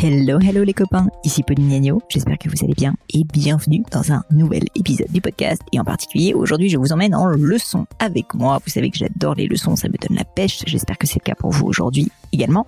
Hello, hello les copains, ici Pauline j'espère que vous allez bien et bienvenue dans un nouvel épisode du podcast et en particulier aujourd'hui je vous emmène en leçon avec moi. Vous savez que j'adore les leçons, ça me donne la pêche, j'espère que c'est le cas pour vous aujourd'hui également.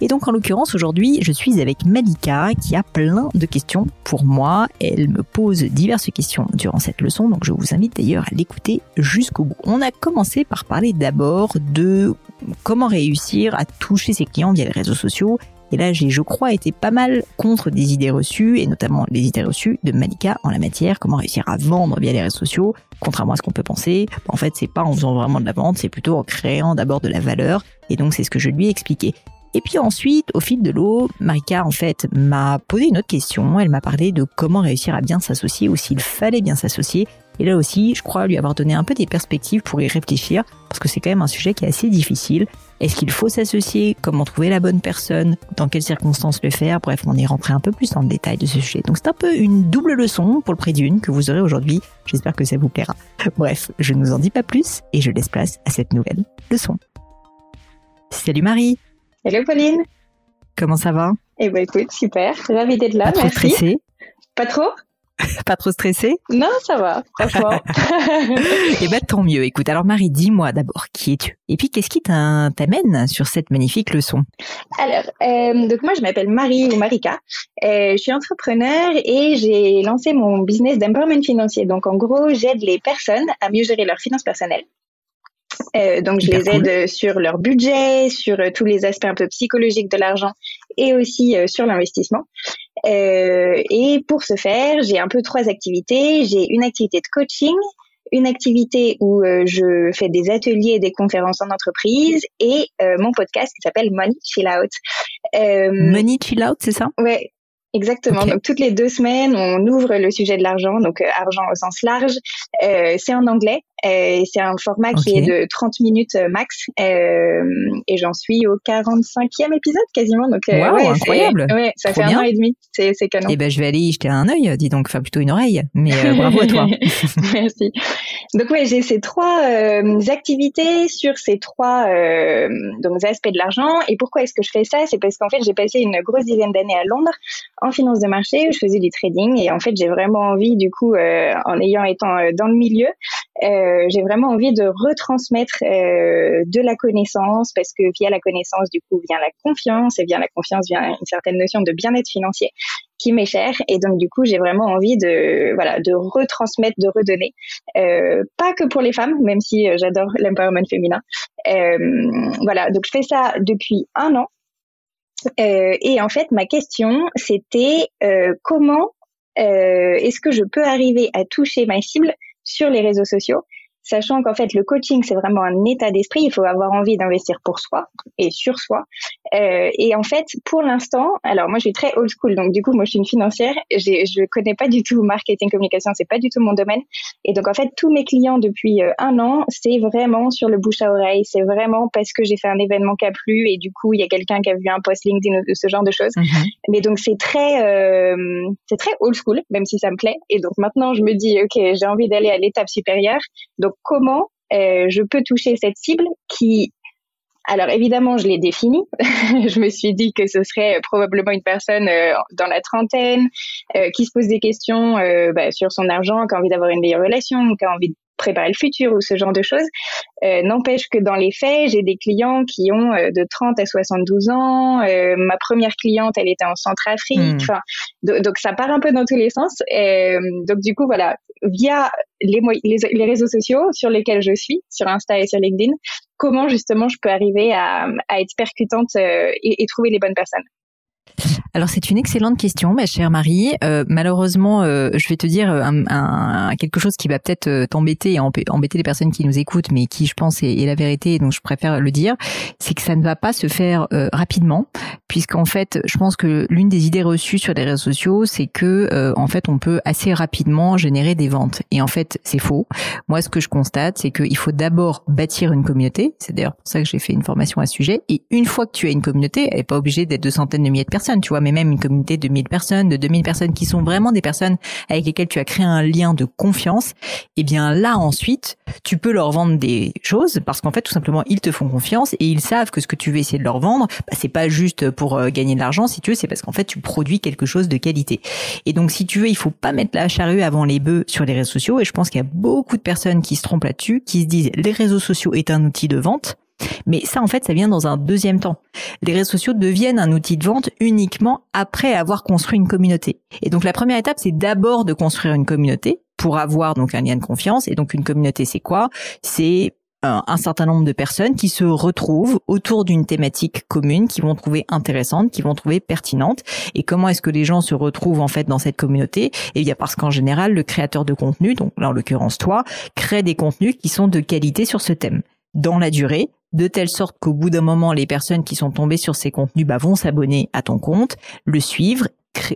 Et donc en l'occurrence aujourd'hui je suis avec Malika qui a plein de questions pour moi. Elle me pose diverses questions durant cette leçon donc je vous invite d'ailleurs à l'écouter jusqu'au bout. On a commencé par parler d'abord de comment réussir à toucher ses clients via les réseaux sociaux et là, j'ai, je crois, été pas mal contre des idées reçues, et notamment les idées reçues de Malika en la matière, comment réussir à vendre via les réseaux sociaux, contrairement à ce qu'on peut penser. En fait, c'est pas en faisant vraiment de la vente, c'est plutôt en créant d'abord de la valeur, et donc c'est ce que je lui ai expliqué. Et puis ensuite, au fil de l'eau, Marika en fait m'a posé une autre question. Elle m'a parlé de comment réussir à bien s'associer ou s'il fallait bien s'associer. Et là aussi, je crois lui avoir donné un peu des perspectives pour y réfléchir, parce que c'est quand même un sujet qui est assez difficile. Est-ce qu'il faut s'associer? Comment trouver la bonne personne? Dans quelles circonstances le faire? Bref, on est rentré un peu plus dans le détail de ce sujet. Donc c'est un peu une double leçon pour le prix d'une que vous aurez aujourd'hui. J'espère que ça vous plaira. Bref, je ne vous en dis pas plus et je laisse place à cette nouvelle leçon. Salut Marie Hello Pauline Comment ça va? Eh ben écoute, super, ravie d'être là, pas trop merci. stressée? Pas trop? Pas trop stressée Non, ça va, franchement. Eh ben tant mieux. Écoute, alors Marie, dis-moi d'abord qui es-tu? Et puis qu'est-ce qui t'amène sur cette magnifique leçon? Alors, euh, donc moi je m'appelle Marie ou Marika. Euh, je suis entrepreneur et j'ai lancé mon business d'empowerment financier. Donc en gros, j'aide les personnes à mieux gérer leurs finances personnelles. Euh, donc je les cool. aide sur leur budget, sur tous les aspects un peu psychologiques de l'argent et aussi sur l'investissement. Euh, et pour ce faire, j'ai un peu trois activités. J'ai une activité de coaching, une activité où euh, je fais des ateliers et des conférences en entreprise et euh, mon podcast qui s'appelle Money Chill Out. Euh, Money chill out, c'est ça? Ouais, exactement. Donc toutes les deux semaines, on ouvre le sujet de l'argent, donc argent au sens large. C'est en anglais. Euh, et c'est un format qui est de 30 minutes euh, max. Euh, et j'en suis au 45e épisode quasiment. Donc euh, ouais, c'est- incroyable. Ouais, ça Trop fait bien. un an et demi. C'est c'est canon. Eh ben je vais aller y jeter un œil, dis donc, enfin plutôt une oreille. Mais euh, bravo à toi. Merci. Donc ouais, j'ai ces trois activités sur ces trois donc aspects de l'argent. Et pourquoi est-ce que je fais ça? C'est parce qu'en fait, j'ai passé une grosse dizaine d'années à Londres en finance de marché où je faisais du trading. Et en fait, j'ai vraiment envie, du coup, en ayant étant dans le milieu, euh, j'ai vraiment envie de retransmettre euh, de la connaissance parce que via la connaissance, du coup, vient la confiance et via la confiance vient une certaine notion de bien-être financier qui m'est chère. Et donc du coup j'ai vraiment envie de voilà de retransmettre de redonner euh, pas que pour les femmes même si euh, j'adore l'empowerment féminin. Euh, voilà donc je fais ça depuis un an. Euh, et en fait ma question c'était euh, comment euh, est-ce que je peux arriver à toucher ma cible sur les réseaux sociaux sachant qu'en fait le coaching c'est vraiment un état d'esprit il faut avoir envie d'investir pour soi et sur soi euh, et en fait, pour l'instant, alors moi je suis très old school, donc du coup moi je suis une financière, je connais pas du tout marketing communication, c'est pas du tout mon domaine. Et donc en fait tous mes clients depuis euh, un an, c'est vraiment sur le bouche à oreille, c'est vraiment parce que j'ai fait un événement qui a plu et du coup il y a quelqu'un qui a vu un post LinkedIn ou ce genre de choses. Mhm. Mais donc c'est très euh, c'est très old school, même si ça me plaît. Et donc maintenant je me dis ok j'ai envie d'aller à l'étape supérieure. Donc comment euh, je peux toucher cette cible qui alors évidemment, je l'ai défini. je me suis dit que ce serait probablement une personne euh, dans la trentaine euh, qui se pose des questions bah, sur son argent, qui a envie d'avoir une meilleure relation, qui a envie de préparer le futur ou ce genre de choses. Euh, N'empêche que dans les faits, j'ai des clients qui ont euh, de 30 à 72 ans. Euh, ma première cliente, elle était en Centrafrique. Hmm. Enfin, do- donc ça part un peu dans tous les sens. Donc du coup, voilà, via les, les, les réseaux sociaux sur lesquels je suis, sur Insta et sur LinkedIn, comment justement je peux arriver à, à être percutante et, et trouver les bonnes personnes. Alors c'est une excellente question, ma chère Marie. Euh, malheureusement, euh, je vais te dire un, un- quelque chose qui va peut-être euh, t'embêter et embê- embêter les personnes qui nous écoutent, mais qui, je pense, est, est la vérité, donc je préfère le dire, c'est que ça ne va pas se faire euh, rapidement, puisqu'en fait, je pense que l'une des idées reçues sur les réseaux sociaux, c'est que euh, en fait, on peut assez rapidement générer des ventes. Et en fait, c'est faux. Moi, ce que je constate, c'est qu'il faut d'abord bâtir une communauté. C'est d'ailleurs pour ça que j'ai fait une formation à ce sujet. Et une fois que tu as une communauté, elle n'est pas obligée d'être de centaines de milliers de personnes, tu vois. Mais même une communauté de 1000 personnes, de 2000 personnes qui sont vraiment des personnes avec lesquelles tu as créé un lien de confiance, eh bien là ensuite, tu peux leur vendre des choses parce qu'en fait tout simplement ils te font confiance et ils savent que ce que tu veux essayer de leur vendre, bah, c'est pas juste pour euh, gagner de l'argent si tu veux, c'est parce qu'en fait tu produis quelque chose de qualité. Et donc si tu veux, il faut pas mettre la charrue avant les bœufs sur les réseaux sociaux et je pense qu'il y a beaucoup de personnes qui se trompent là-dessus, qui se disent les réseaux sociaux est un outil de vente mais ça, en fait, ça vient dans un deuxième temps. Les réseaux sociaux deviennent un outil de vente uniquement après avoir construit une communauté. Et donc, la première étape, c'est d'abord de construire une communauté pour avoir donc un lien de confiance. Et donc, une communauté, c'est quoi? C'est un certain nombre de personnes qui se retrouvent autour d'une thématique commune, qui vont trouver intéressante, qui vont trouver pertinente. Et comment est-ce que les gens se retrouvent en fait dans cette communauté? Eh bien parce qu'en général, le créateur de contenu, donc là en l'occurrence toi, crée des contenus qui sont de qualité sur ce thème dans la durée, de telle sorte qu'au bout d'un moment, les personnes qui sont tombées sur ces contenus bah, vont s'abonner à ton compte, le suivre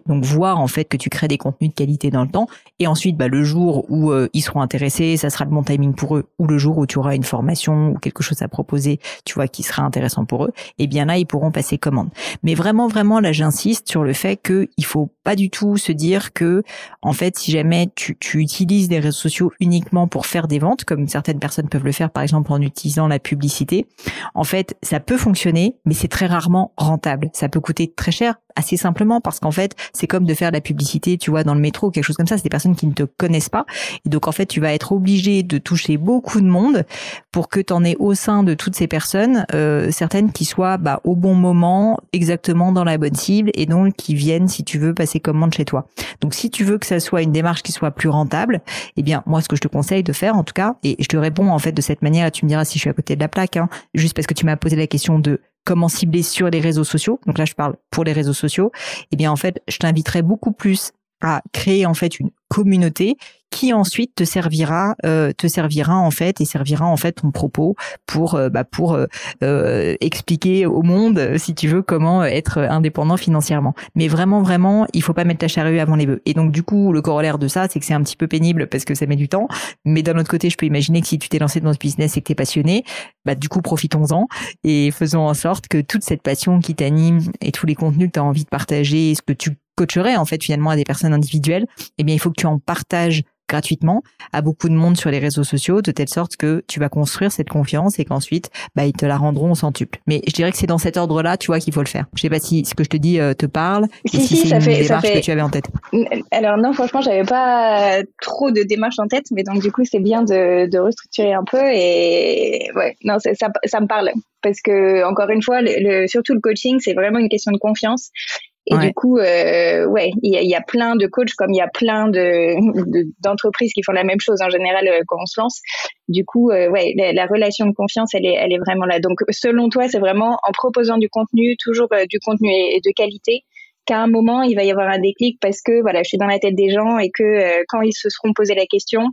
donc voir en fait que tu crées des contenus de qualité dans le temps. Et ensuite bah, le jour où euh, ils seront intéressés ça sera le bon timing pour eux. Ou le jour où tu auras une formation ou quelque chose à proposer tu vois qui sera intéressant pour eux. Et bien là ils pourront passer commande. Mais vraiment vraiment là j'insiste sur le fait que il faut pas du tout se dire que en fait si jamais tu, tu utilises des réseaux sociaux uniquement pour faire des ventes comme certaines personnes peuvent le faire par exemple en utilisant la publicité en fait ça peut fonctionner mais c'est très rarement rentable. Ça peut coûter très cher assez simplement parce qu'en fait, c'est comme de faire de la publicité, tu vois, dans le métro, quelque chose comme ça. C'est des personnes qui ne te connaissent pas. Et donc, en fait, tu vas être obligé de toucher beaucoup de monde pour que tu en aies au sein de toutes ces personnes, euh, certaines qui soient bah, au bon moment, exactement dans la bonne cible et donc qui viennent, si tu veux, passer commande chez toi. Donc, si tu veux que ça soit une démarche qui soit plus rentable, eh bien, moi, ce que je te conseille de faire, en tout cas, et je te réponds en fait de cette manière, tu me diras si je suis à côté de la plaque, hein, juste parce que tu m'as posé la question de comment cibler sur les réseaux sociaux. Donc là, je parle pour les réseaux sociaux. Eh bien, en fait, je t'inviterai beaucoup plus à créer en fait une communauté qui ensuite te servira euh, te servira en fait et servira en fait ton propos pour euh, bah, pour euh, euh, expliquer au monde si tu veux comment être indépendant financièrement. Mais vraiment vraiment il faut pas mettre la charrue avant les bœufs. Et donc du coup le corollaire de ça c'est que c'est un petit peu pénible parce que ça met du temps. Mais d'un autre côté je peux imaginer que si tu t'es lancé dans ce business et que tu es passionné bah du coup profitons-en et faisons en sorte que toute cette passion qui t'anime et tous les contenus que tu as envie de partager ce que tu coacherais en fait finalement à des personnes individuelles, eh bien il faut que tu en partages gratuitement à beaucoup de monde sur les réseaux sociaux de telle sorte que tu vas construire cette confiance et qu'ensuite bah ils te la rendront au centuple. Mais je dirais que c'est dans cet ordre-là, tu vois, qu'il faut le faire. Je sais pas si ce que je te dis euh, te parle si, si, c'est ça une fait, démarche ça fait... que tu avais en tête. Alors non, franchement, j'avais pas trop de démarches en tête, mais donc du coup, c'est bien de, de restructurer un peu et ouais, non, ça, ça me parle parce que encore une fois, le, surtout le coaching, c'est vraiment une question de confiance et du coup, euh, ouais, il y a, y a, plein de coachs comme il y a plein de d'entreprises qui font la même chose en général euh, quand on se lance. Du coup, euh, ouais, la, relation de confiance, elle est, elle est vraiment là. Donc, selon toi, c'est vraiment en proposant du contenu, toujours euh, du contenu et, de qualité, qu'à un moment, il va y avoir un déclic parce que voilà, je suis dans la tête des gens et que euh, quand ils se seront posé la question,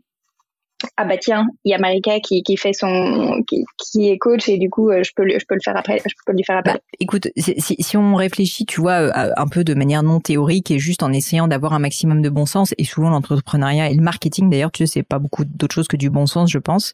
ah bah tiens, il y a Marika qui, qui fait son qui, qui, est coach et du coup euh, je peux je peux le faire après, je peux lui faire après. Bah, écoute, si, si on réfléchit, tu vois, euh, un peu de manière non théorique et juste en essayant d'avoir un maximum de bon sens et souvent l'entrepreneuriat et le marketing d'ailleurs, tu sais, c'est pas beaucoup d'autres choses que du bon sens, je pense.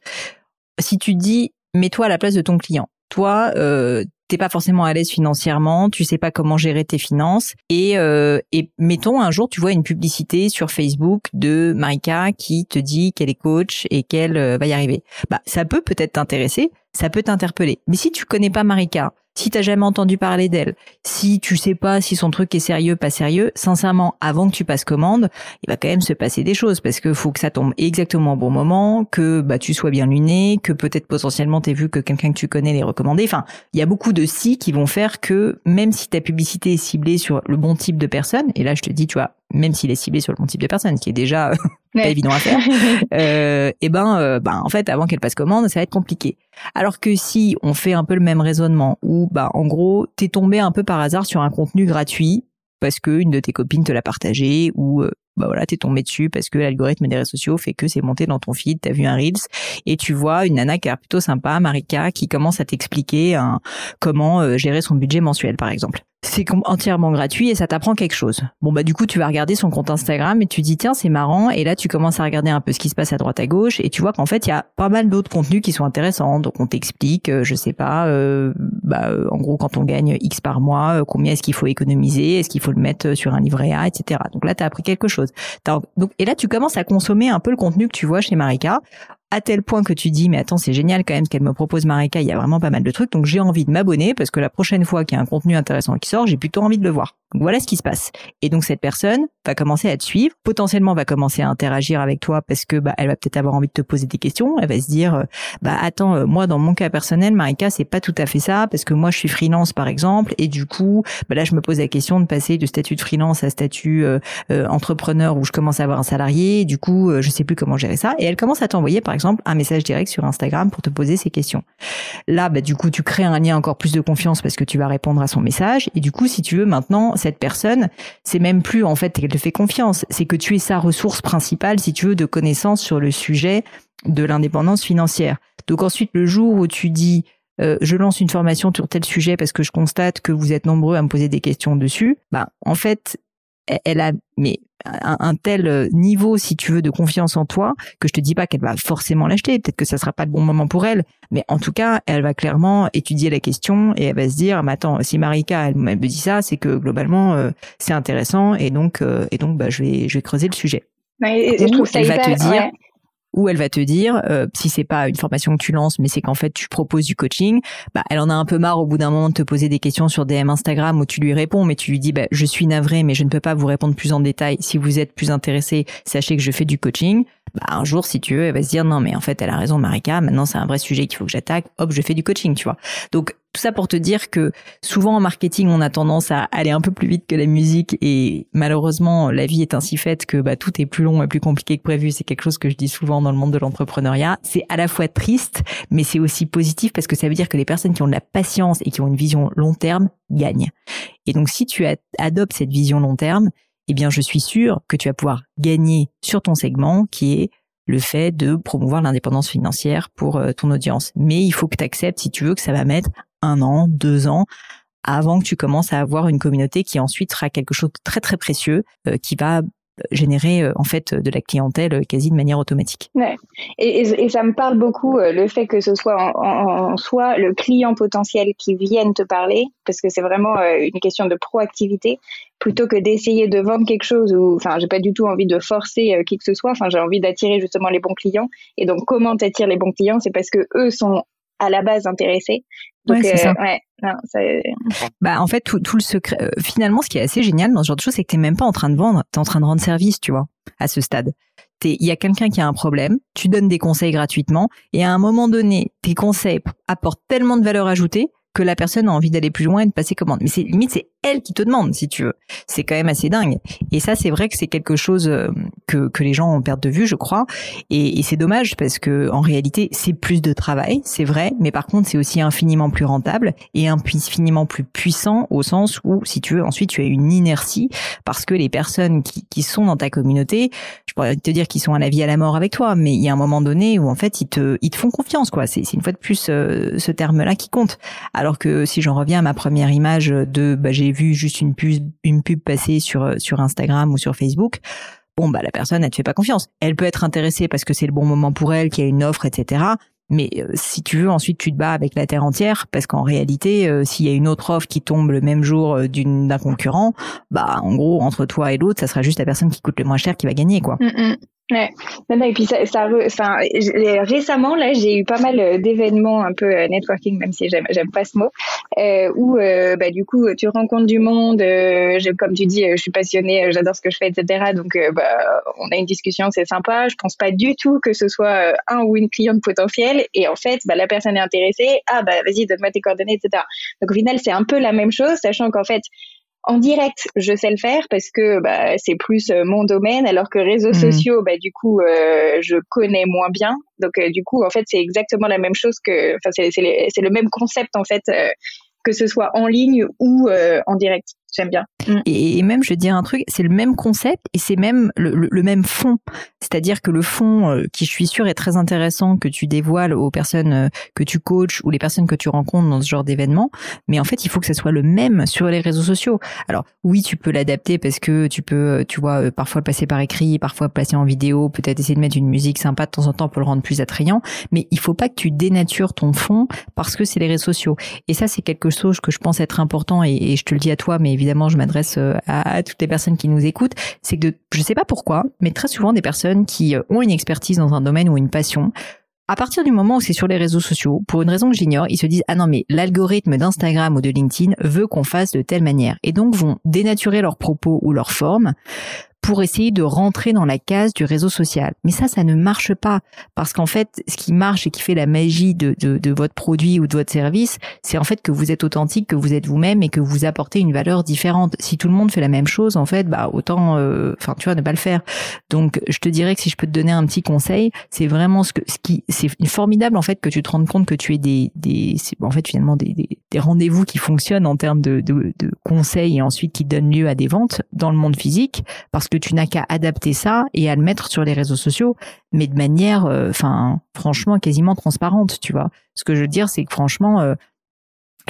Si tu dis mets-toi à la place de ton client. Toi, euh, t'es pas forcément à l'aise financièrement, tu sais pas comment gérer tes finances et euh, et mettons un jour tu vois une publicité sur Facebook de Marika qui te dit qu'elle est coach et qu'elle euh, va y arriver. Bah ça peut peut-être t'intéresser, ça peut t'interpeller. Mais si tu connais pas Marika, si t'as jamais entendu parler d'elle, si tu sais pas si son truc est sérieux, pas sérieux, sincèrement, avant que tu passes commande, il va quand même se passer des choses parce que faut que ça tombe exactement au bon moment, que bah tu sois bien luné, que peut-être potentiellement t'aies vu que quelqu'un que tu connais l'ait recommandé. Enfin, il y a beaucoup de si qui vont faire que même si ta publicité est ciblée sur le bon type de personne, et là je te dis, tu vois, même s'il est ciblé sur le bon type de personne, qui est déjà pas évident à faire, euh, et eh ben, euh, ben, en fait, avant qu'elle passe commande, ça va être compliqué. Alors que si on fait un peu le même raisonnement, où, bah, en gros, t'es tombé un peu par hasard sur un contenu gratuit parce que une de tes copines te l'a partagé, ou euh, bah voilà, t'es tombé dessus parce que l'algorithme des réseaux sociaux fait que c'est monté dans ton feed, t'as vu un reels et tu vois une nana qui a l'air plutôt sympa, Marika, qui commence à t'expliquer comment euh, gérer son budget mensuel, par exemple. C'est entièrement gratuit et ça t'apprend quelque chose. Bon bah du coup tu vas regarder son compte Instagram et tu dis tiens c'est marrant et là tu commences à regarder un peu ce qui se passe à droite à gauche et tu vois qu'en fait il y a pas mal d'autres contenus qui sont intéressants. Donc on t'explique, euh, je sais pas, euh, bah, euh, en gros quand on gagne X par mois, combien est-ce qu'il faut économiser, est-ce qu'il faut le mettre sur un livret A, etc. Donc là tu as appris quelque chose. Et là tu commences à consommer un peu le contenu que tu vois chez Marika à tel point que tu dis mais attends c'est génial quand même qu'elle me propose Marika il y a vraiment pas mal de trucs donc j'ai envie de m'abonner parce que la prochaine fois qu'il y a un contenu intéressant qui sort j'ai plutôt envie de le voir voilà ce qui se passe. Et donc cette personne va commencer à te suivre potentiellement va commencer à interagir avec toi parce que bah elle va peut-être avoir envie de te poser des questions. Elle va se dire euh, bah attends euh, moi dans mon cas personnel Marika c'est pas tout à fait ça parce que moi je suis freelance par exemple. Et du coup bah là je me pose la question de passer de statut de freelance à statut euh, entrepreneur où je commence à avoir un salarié. Du coup je sais plus comment gérer ça et elle commence à t'envoyer par exemple un message direct sur Instagram pour te poser ces questions. Là, bah, du coup, tu crées un lien encore plus de confiance parce que tu vas répondre à son message. Et du coup, si tu veux, maintenant, cette personne, c'est même plus en fait qu'elle te fait confiance, c'est que tu es sa ressource principale, si tu veux, de connaissances sur le sujet de l'indépendance financière. Donc ensuite, le jour où tu dis euh, je lance une formation sur tel sujet parce que je constate que vous êtes nombreux à me poser des questions dessus, bah en fait, elle a mais un, tel euh, niveau, si tu veux, de confiance en toi, que je te dis pas qu'elle va forcément l'acheter. Peut-être que ça sera pas le bon moment pour elle, mais en tout cas, elle va clairement étudier la question et elle va se dire, mais attends, si Marika elle, me dit ça, c'est que globalement euh, c'est intéressant et donc euh, et donc bah je vais je vais creuser le sujet. et, je trouve ça elle va te dire, où elle va te dire, euh, si c'est pas une formation que tu lances, mais c'est qu'en fait tu proposes du coaching, bah elle en a un peu marre au bout d'un moment de te poser des questions sur DM Instagram où tu lui réponds, mais tu lui dis, bah je suis navré, mais je ne peux pas vous répondre plus en détail. Si vous êtes plus intéressé, sachez que je fais du coaching. Bah, un jour, si tu veux, elle va se dire non, mais en fait, elle a raison, Marika. Maintenant, c'est un vrai sujet qu'il faut que j'attaque. Hop, je fais du coaching, tu vois. Donc, tout ça pour te dire que souvent en marketing, on a tendance à aller un peu plus vite que la musique et malheureusement, la vie est ainsi faite que bah, tout est plus long et plus compliqué que prévu. C'est quelque chose que je dis souvent dans le monde de l'entrepreneuriat. C'est à la fois triste, mais c'est aussi positif parce que ça veut dire que les personnes qui ont de la patience et qui ont une vision long terme gagnent. Et donc, si tu adoptes cette vision long terme, eh bien, je suis sûr que tu vas pouvoir gagner sur ton segment qui est le fait de promouvoir l'indépendance financière pour euh, ton audience. Mais il faut que tu acceptes, si tu veux, que ça va mettre un an, deux ans avant que tu commences à avoir une communauté qui ensuite sera quelque chose de très très précieux, euh, qui va générer euh, en fait de la clientèle euh, quasi de manière automatique. Ouais. Et, ça me parle beaucoup euh, le fait que ce soit en, soi le client potentiel qui vienne te parler, parce que c'est vraiment une question de proactivité, plutôt que d'essayer de vendre quelque chose ou, enfin, j'ai pas du tout envie de forcer qui que ce soit. Enfin, j'ai envie d'attirer justement les bons clients. Et donc, comment t'attires les bons clients, c'est parce que eux sont à la base intéressés. Donc, ouais, ça. ouais, non, ça... Bah, en fait, tout, tout le secret, euh, finalement, ce qui est assez génial dans ce genre de choses, c'est que t'es même pas en train de vendre, t'es en train de rendre service, tu vois, à ce stade. Il y a quelqu'un qui a un problème, tu donnes des conseils gratuitement, et à un moment donné, tes conseils apportent tellement de valeur ajoutée que la personne a envie d'aller plus loin et de passer commande. Mais c'est limite c'est elle qui te demande si tu veux. C'est quand même assez dingue. Et ça c'est vrai que c'est quelque chose euh, que que les gens perdent de vue, je crois. Et, et c'est dommage parce que en réalité c'est plus de travail, c'est vrai, mais par contre c'est aussi infiniment plus rentable et infiniment plus puissant au sens où si tu veux ensuite tu as une inertie parce que les personnes qui, qui sont dans ta communauté, pourrais te dire qu'ils sont à la vie à la mort avec toi, mais il y a un moment donné où en fait ils te ils te font confiance quoi. C'est une fois de plus euh, ce terme là qui compte. Alors que si j'en reviens à ma première image de bah, j'ai vu juste une pub, une pub passer sur, sur Instagram ou sur Facebook, bon bah la personne elle te fait pas confiance. Elle peut être intéressée parce que c'est le bon moment pour elle, qu'il y a une offre, etc. Mais euh, si tu veux, ensuite tu te bats avec la terre entière, parce qu'en réalité, euh, s'il y a une autre offre qui tombe le même jour euh, d'un concurrent, bah en gros entre toi et l'autre, ça sera juste la personne qui coûte le moins cher qui va gagner, quoi. Mm, mm. Ouais. et puis ça, ça enfin, récemment là, j'ai eu pas mal euh, d'événements un peu euh, networking, même si j'aime, j'aime pas ce mot, euh, où euh, bah du coup tu rencontres du monde. Euh, comme tu dis, je suis passionnée, j'adore ce que je fais, etc. Donc bah on a une discussion, c'est sympa. Je pense pas du tout que ce soit un ou une cliente potentielle. Et en fait, bah la personne est intéressée. Ah bah vas-y, donne-moi tes coordonnées, etc. Donc au final, c'est un peu la même chose, sachant qu'en fait en direct, je sais le faire parce que bah, c'est plus euh, mon domaine, alors que réseaux mhm. sociaux, bah, du coup, euh, je connais moins bien. Donc, euh, du coup, en fait, c'est exactement la même chose que, enfin, c'est, c'est, le même concept en fait, que ce soit en ligne ou en direct. J'aime bien. Mm. Et, même, je vais dire un truc, c'est le même concept et c'est même le, même fond. C'est-à-dire que le fond, euh, qui je suis sûr est très intéressant, que tu dévoiles aux personnes euh, que tu coaches ou les personnes que tu rencontres dans ce genre d'événement, mais en fait, il faut que ça soit le même sur les réseaux sociaux. Alors oui, tu peux l'adapter parce que tu peux, tu vois, parfois le passer par écrit, parfois le passer en vidéo, peut-être essayer de mettre une musique sympa de temps en temps pour le rendre plus attrayant, mais il faut pas que tu dénatures ton fond parce que c'est les réseaux sociaux. Et ça, c'est quelque chose que je pense être important et, je te le dis à toi, mais évidemment, je m'adresse euh, à, toutes les personnes qui nous écoutent. C'est que je sais pas pourquoi, mais très souvent des personnes qui euh, ont une expertise dans un domaine ou une passion à partir du moment où c'est sur les réseaux sociaux, pour une raison que j'ignore, ils se disent ah non mais l'algorithme d'Instagram ou de LinkedIn veut qu'on fasse de telle manière et donc vont dénaturer leurs propos ou leur forme pour essayer de rentrer dans la case du réseau social. Mais ça, ça ne marche pas parce qu'en fait, ce qui marche et qui fait la magie de, de, de votre produit ou de votre service, c'est en fait que vous êtes authentique, que vous êtes vous-même et que vous apportez une valeur différente. Si tout le monde fait la même chose, en fait, bah autant, euh, enfin, tu vois, ne pas le faire. Donc, je te dirais que si je peux te donner un petit conseil, c'est vraiment ce que, ce qui, c'est formidable en fait que tu te rendes compte que tu es des, des, en fait finalement des, des, des rendez-vous qui fonctionnent en termes de, de, de conseils et ensuite qui donnent lieu à des ventes dans le monde physique parce que tu n'as qu'à adapter ça et à le mettre sur les réseaux sociaux, mais de manière, euh, enfin, franchement, quasiment transparente, tu vois. Ce que je veux dire, c'est que franchement, euh,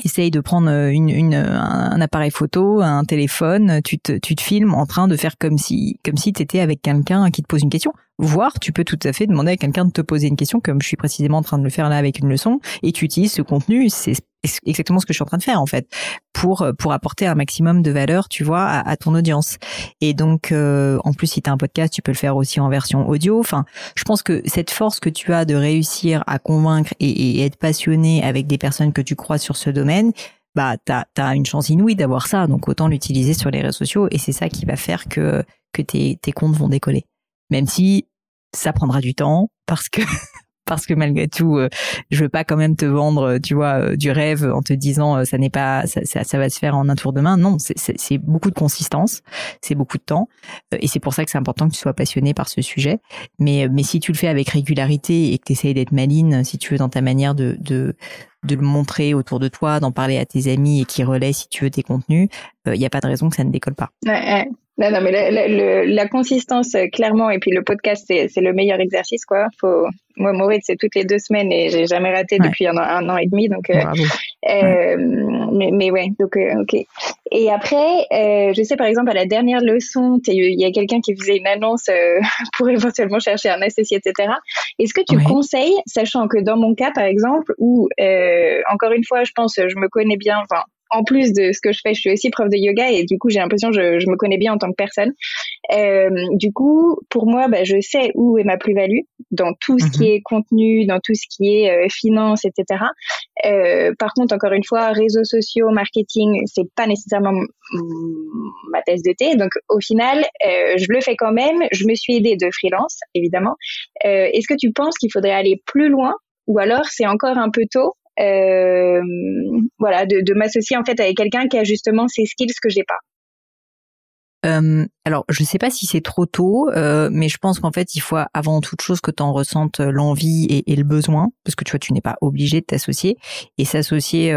essaye de prendre euh, une, une, un appareil photo, un téléphone, tu te, tu te filmes en train de faire comme si, comme si tu étais avec quelqu'un qui te pose une question. Voire, tu peux tout à fait demander à quelqu'un de te poser une question, comme je suis précisément en train de le faire là avec une leçon, et tu utilises ce contenu. C'est exactement ce que je suis en train de faire en fait, pour pour apporter un maximum de valeur, tu vois, à, ton audience. Et donc, euh, en plus, si tu un podcast, tu peux le faire aussi en version audio. Enfin, je pense que cette force que tu as de réussir à convaincre et, et être passionné avec des personnes que tu crois sur ce domaine, bah t'as as une chance inouïe d'avoir ça. Donc autant l'utiliser sur les réseaux sociaux et c'est ça qui va faire que que tes tes comptes vont décoller même si ça prendra du temps parce que parce que malgré tout, euh, je veux pas quand même te vendre, euh, tu vois, euh, du rêve en te disant ça n'est pas, ça, ça, va se faire en un tour de main. Non, c'est beaucoup de consistance, c'est beaucoup de temps, et c'est pour ça que c'est important que tu sois passionné par ce sujet. Mais mais si tu le fais avec régularité et que tu essayes d'être maline, si tu veux, dans ta manière de, de de le montrer autour de toi, d'en parler à tes amis et qui relaient si tu veux tes contenus, il n'y a pas de raison que ça ne décolle pas. Ouais, non, non, mais la, la, consistance, euh, clairement, et puis le podcast, c'est le meilleur exercice, quoi. Faut, moi, Maurice, c'est toutes les deux semaines et j'ai jamais raté depuis un, an et demi, donc. Euh, euh, mais, mais ouais, donc euh, ok. Et après, euh, je sais par exemple à la dernière leçon, il y a quelqu'un qui faisait une annonce pour éventuellement chercher un associé, etc. Est-ce que tu conseilles, sachant que dans mon cas par exemple, où encore une fois, je pense, je me connais bien, enfin en plus de ce que je fais, je suis aussi prof de yoga et du coup, j'ai l'impression que je, me connais bien en tant que personne. Euh, du coup, pour moi, bah, je sais où est ma plus-value dans tout ce qui mhm. est contenu, dans tout ce qui est euh, finance, etc. Euh, par contre, encore une fois, réseaux sociaux, marketing, c'est pas nécessairement ma thèse de thé. Donc, au final, euh, je le fais quand même. Je me suis aidée de freelance, évidemment. Euh, est-ce que tu penses qu'il faudrait aller plus loin ou alors c'est encore un peu tôt euh, voilà, de, m'associer en fait avec quelqu'un qui a justement ces skills que j'ai pas. Euh, alors, je sais pas si c'est trop tôt, euh, mais je pense qu'en fait, il faut avant toute chose que tu en ressentes l'envie et, le besoin, parce que tu vois, tu n'es pas obligé de t'associer. Et s'associer,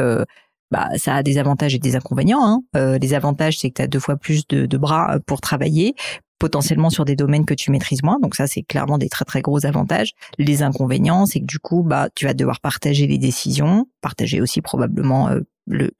bah, ça a des avantages et des inconvénients. Hein. les avantages, c'est que tu as deux fois plus de, bras pour travailler, potentiellement sur des domaines que tu maîtrises moins. Donc ça, c'est clairement des très très gros avantages. Les inconvénients, c'est que du coup, bah, tu vas devoir partager les décisions, partager aussi probablement euh, le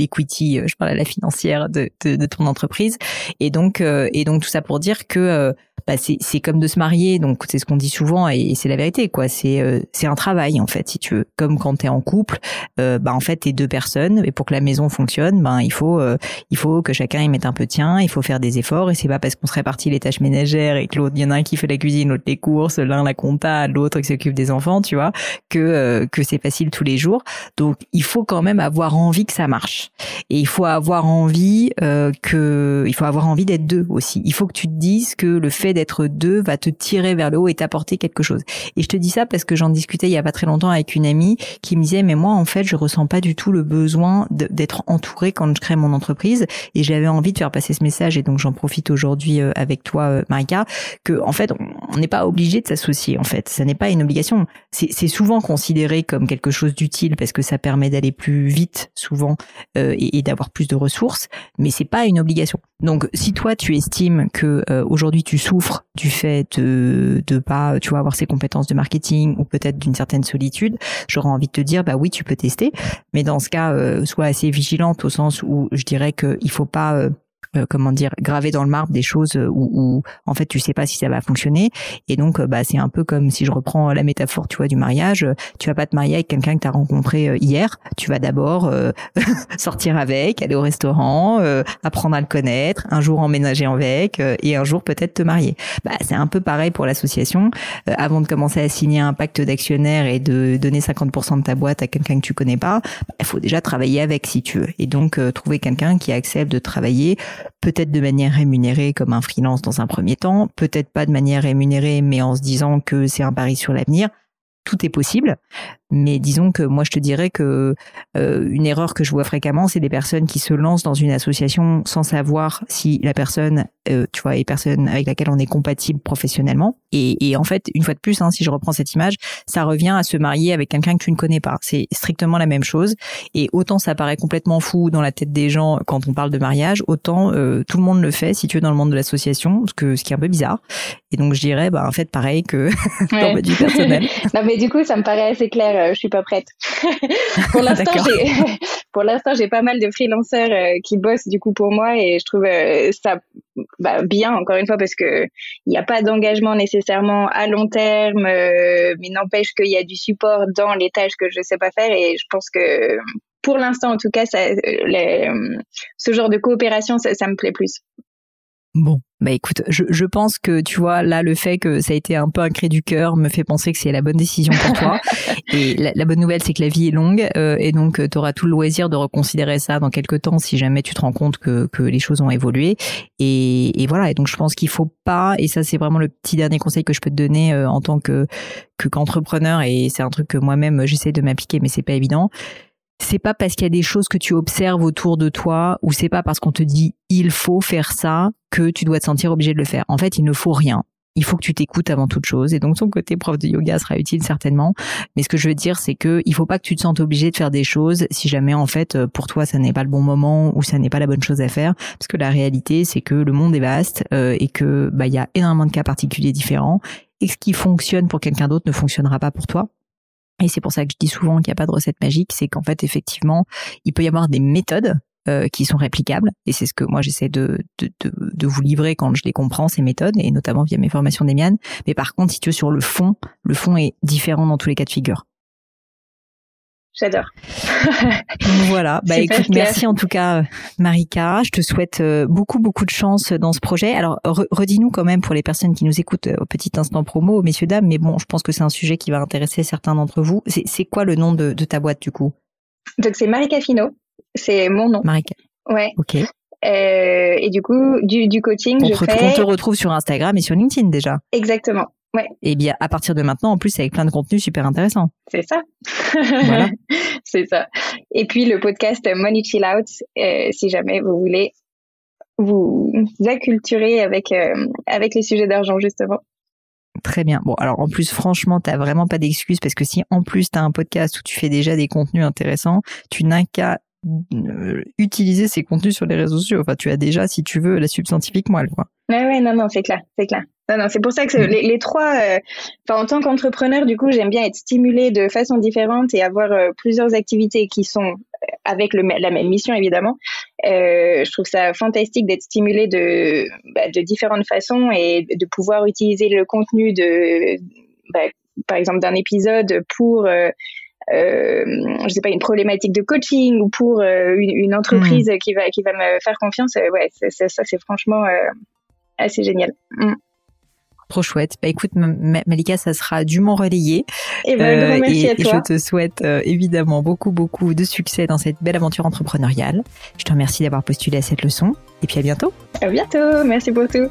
l'equity, euh, je parle à la financière de, de, de ton entreprise. Et donc euh, et donc tout ça pour dire que bah, c'est comme de se marier, donc c'est ce qu'on dit souvent et, c'est la vérité quoi. C'est euh, c'est un travail en fait, si tu veux. Comme quand tu es en couple, euh, bah en fait t'es deux personnes et pour que la maison fonctionne, ben il faut euh, il faut que chacun y mette un peu tien, il faut faire des efforts et c'est pas parce qu'on se répartit les tâches ménagères et que l'autre il y en a un qui fait la cuisine, l'autre les courses, l'un la compta, l'autre qui s'occupe des enfants, tu vois, que euh, que c'est facile tous les jours. Donc il faut quand même avoir envie que ça marche et il faut avoir envie que il faut avoir envie d'être deux aussi. Il faut que tu te dises que le fait d'être deux va te tirer vers le haut et t'apporter quelque chose. Et je te dis ça parce que j'en discutais il y a pas très longtemps avec une amie qui me disait mais moi en fait je ressens pas du tout le besoin d'être entourée quand je crée mon entreprise. Et j'avais envie de faire passer ce message et donc j'en profite aujourd'hui euh, avec toi euh, Marika que en fait on n'est pas obligé de s'associer en fait. Ça n'est pas une obligation. C'est souvent considéré comme quelque chose d'utile parce que ça permet d'aller plus vite souvent euh, et, et d'avoir plus de ressources mais c'est pas une obligation donc si toi tu estimes que aujourd'hui tu souffres du fait de de pas tu vois avoir ces compétences de marketing ou peut-être d'une certaine solitude j'aurais envie de te dire bah oui tu peux tester. Mais dans ce cas euh, sois assez vigilante au sens où je dirais qu'il faut pas euh, euh, comment dire graver dans le marbre des choses euh, où, où, en fait tu sais pas si ça va fonctionner. Et donc euh, bah c'est un peu comme si je reprends la métaphore tu vois du mariage. Tu vas pas te marier avec quelqu'un que tu as rencontré hier. Tu vas d'abord sortir avec aller au restaurant apprendre à le connaître un jour emménager avec et un jour peut-être te marier. Bah c'est un peu pareil pour l'association. Avant de commencer à signer un pacte d'actionnaires et de donner 50% de ta boîte à quelqu'un que tu connais pas bah, il faut déjà travailler avec si tu veux. Et donc trouver quelqu'un qui accepte de travailler peut-être de manière rémunérée comme un freelance dans un premier temps, peut-être pas de manière rémunérée mais en se disant que c'est un pari sur l'avenir. Tout est possible. Mais disons que moi, je te dirais que euh, une erreur que je vois fréquemment, c'est des personnes qui se lancent dans une association sans savoir si la personne, euh, tu vois, est personne avec laquelle on est compatible professionnellement. Et, et en fait, une fois de plus, hein, si je reprends cette image, ça revient à se marier avec quelqu'un que tu ne connais pas. C'est strictement la même chose. Et autant ça paraît complètement fou dans la tête des gens quand on parle de mariage, autant euh, tout le monde le fait si tu es dans le monde de l'association, ce que ce qui est un peu bizarre. Et donc je dirais, bah en fait, pareil que dans ma vie personnelle. non, mais du coup, ça me paraît assez clair euh, je suis pas prête. pour l'instant, j'ai pour l'instant j'ai pas mal de freelanceurs euh, qui bossent du coup pour moi et je trouve euh, ça bah, bien encore une fois parce que il n'y a pas d'engagement nécessairement à long terme, mais n'empêche qu'il y a du support dans les tâches que je sais pas faire et je pense que pour l'instant en tout cas ça, ce genre de coopération ça, ça me plaît plus. Bon, bah écoute, je, je, pense que tu vois là le fait que ça a été un peu un cri du cœur me fait penser que c'est la bonne décision pour toi. et la, bonne nouvelle c'est que la vie est longue euh, et donc euh, tu auras tout le loisir de reconsidérer ça dans quelques temps si jamais tu te rends compte que, que les choses ont évolué. Et, et voilà. Et donc je pense qu'il faut pas et ça c'est vraiment le petit dernier conseil que je peux te donner euh, en tant que qu'entrepreneur et c'est un truc que moi-même j'essaie de m'appliquer mais c'est pas évident c'est pas parce qu'il y a des choses que tu observes autour de toi ou c'est pas parce qu'on te dit il faut faire ça que tu dois te sentir obligé de le faire. En fait, il ne faut rien. Il faut que tu t'écoutes avant toute chose. Et donc, ton côté prof de yoga sera utile certainement. Mais ce que je veux dire, c'est que il faut pas que tu te sentes obligé de faire des choses si jamais, en fait, pour toi, ça n'est pas le bon moment ou ça n'est pas la bonne chose à faire. Parce que la réalité, c'est que le monde est vaste euh, et que, bah, il y a énormément de cas particuliers différents. Et ce qui fonctionne pour quelqu'un d'autre ne fonctionnera pas pour toi. Et c'est pour ça que je dis souvent qu'il n'y a pas de recette magique, c'est qu'en fait, effectivement, il peut y avoir des méthodes euh, qui sont réplicables. Et c'est ce que moi j'essaie de, de, de, de, vous livrer quand je les comprends, ces méthodes, et notamment via mes formations des miennes. Mais par contre, si tu veux, sur le fond, le fond est différent dans tous les cas de figure. J'adore. voilà. Bah écoute, merci en tout cas, Marika. Je te souhaite euh, beaucoup beaucoup de chance dans ce projet. Alors redis-nous quand même pour les personnes qui nous écoutent euh, au petit instant promo, messieurs dames. Mais bon, je pense que c'est un sujet qui va intéresser certains d'entre vous. C'est quoi le nom de, de, ta boîte du coup? Donc c'est Marika Fino. C'est mon nom. Marika. Ouais. Ok. Euh, et du coup, du, du coaching, on je fais... On te retrouve sur Instagram et sur LinkedIn déjà. Exactement. Ouais. Et bien, à partir de maintenant, en plus, avec plein de contenus super intéressants. C'est ça. Voilà. c'est ça. Et puis, le podcast Money Chill Out, euh, si jamais vous voulez vous acculturer avec, euh, avec les sujets d'argent, justement. Très bien. Bon, alors en plus, franchement, t'as vraiment pas d'excuses parce que si en plus t'as un podcast où tu fais déjà des contenus intéressants, tu n'as qu'à euh, utiliser ces contenus sur les réseaux sociaux. Enfin, tu as déjà, si tu veux, la subscientifique moelle, quoi. Ouais, ouais, non, non, c'est clair, c'est clair. Non, non, c'est pour ça que les, les, trois, euh, en tant qu'entrepreneur, du coup, j'aime bien être stimulée de façon différente et avoir euh, plusieurs activités qui sont euh, avec le, la même mission, évidemment. je trouve ça fantastique d'être stimulée de, bah, de différentes façons et de pouvoir utiliser le contenu de, bah, par exemple, d'un épisode pour euh, je sais pas une problématique de coaching ou pour une, une, entreprise mm. qui va qui va me faire confiance ouais ça c'est franchement assez génial mm. Trop chouette. Bah écoute, Malika, ça sera dûment relayé. Eh ben, euh, et, et, je te souhaite euh, évidemment beaucoup, beaucoup de succès dans cette belle aventure entrepreneuriale. Je te remercie d'avoir postulé à cette leçon. Et puis à bientôt. À bientôt. Merci pour tout.